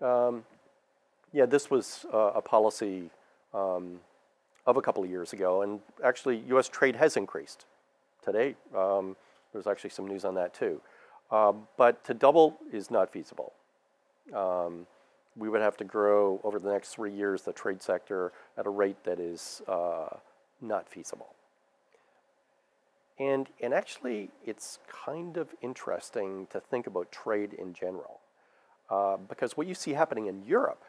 Um, yeah, this was uh, a policy um, of a couple of years ago, and actually, U.S. trade has increased today. Um, there's actually some news on that too. Uh, but to double is not feasible. Um, we would have to grow over the next three years the trade sector at a rate that is uh, not feasible. And, and actually, it's kind of interesting to think about trade in general. Uh, because what you see happening in Europe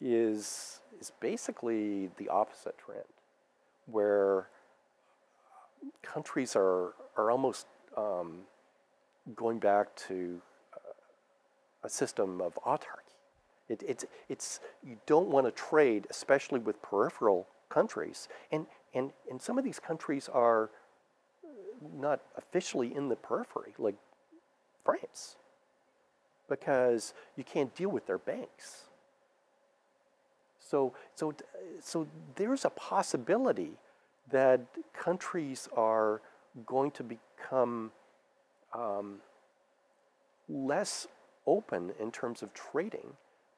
is, is basically the opposite trend, where countries are, are almost um, going back to a system of autarky. It, it's, it's, you don't want to trade, especially with peripheral countries. And, and, and some of these countries are not officially in the periphery, like France, because you can't deal with their banks. So, so, so there's a possibility that countries are going to become um, less open in terms of trading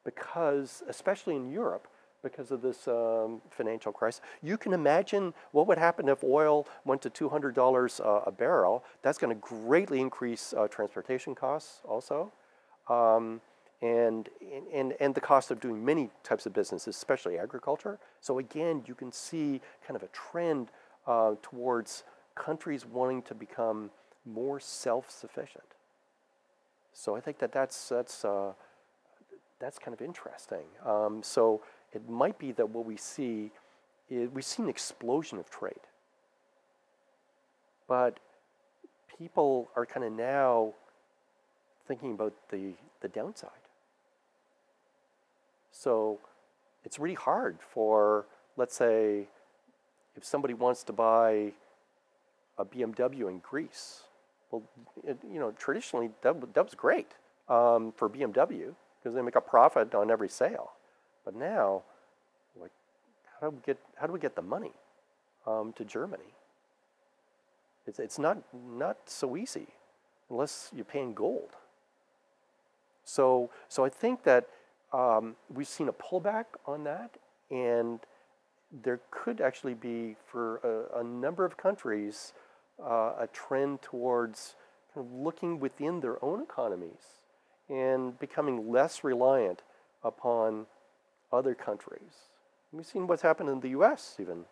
because, especially in Europe, because of this um, financial crisis. You can imagine what would happen if oil went to $200 uh, a barrel. That's going to greatly increase uh, transportation costs also. Um, and, and, and the cost of doing many types of businesses, especially agriculture. So again, you can see kind of a trend uh, towards countries wanting to become more self-sufficient. So I think that that's, that's, uh, that's kind of interesting. Um, so it might be that what we see is we see an explosion of trade. But people are kind of now thinking about the, the downside. So it's really hard for, let's say, if somebody wants to buy a BMW in Greece, well, it, you know, traditionally that, was great um, for BMW because they make a profit on every sale. But now, like, how do we get how do we get the money um, to Germany? It's it's not not so easy unless you're paying gold. So so I think that um, we've seen a pullback on that, and there could actually be for a, a number of countries uh, a trend towards kind of looking within their own economies and becoming less reliant upon other countries. We've seen what's happened in the US even.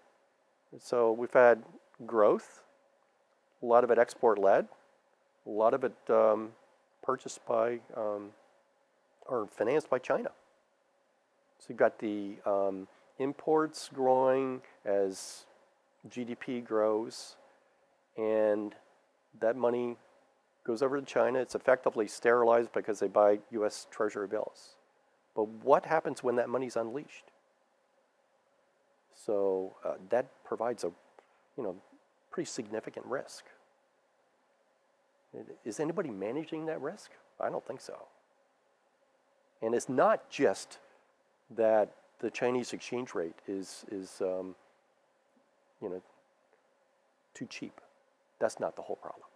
So we've had growth, a lot of it export led, a lot of it um, purchased by um, or financed by China. So you've got the um, imports growing as GDP grows, and that money goes over to China. It's effectively sterilized because they buy US Treasury bills. But what happens when that money's unleashed? So uh, that provides a, you know, pretty significant risk. Is anybody managing that risk? I don't think so. And it's not just that the Chinese exchange rate is, is um, you know, too cheap. That's not the whole problem.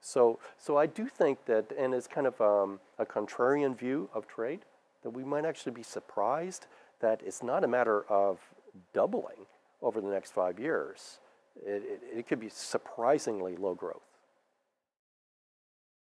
So, so I do think that, and it's kind of um, a contrarian view of trade, that we might actually be surprised that it's not a matter of doubling over the next five years. It, it, it could be surprisingly low growth.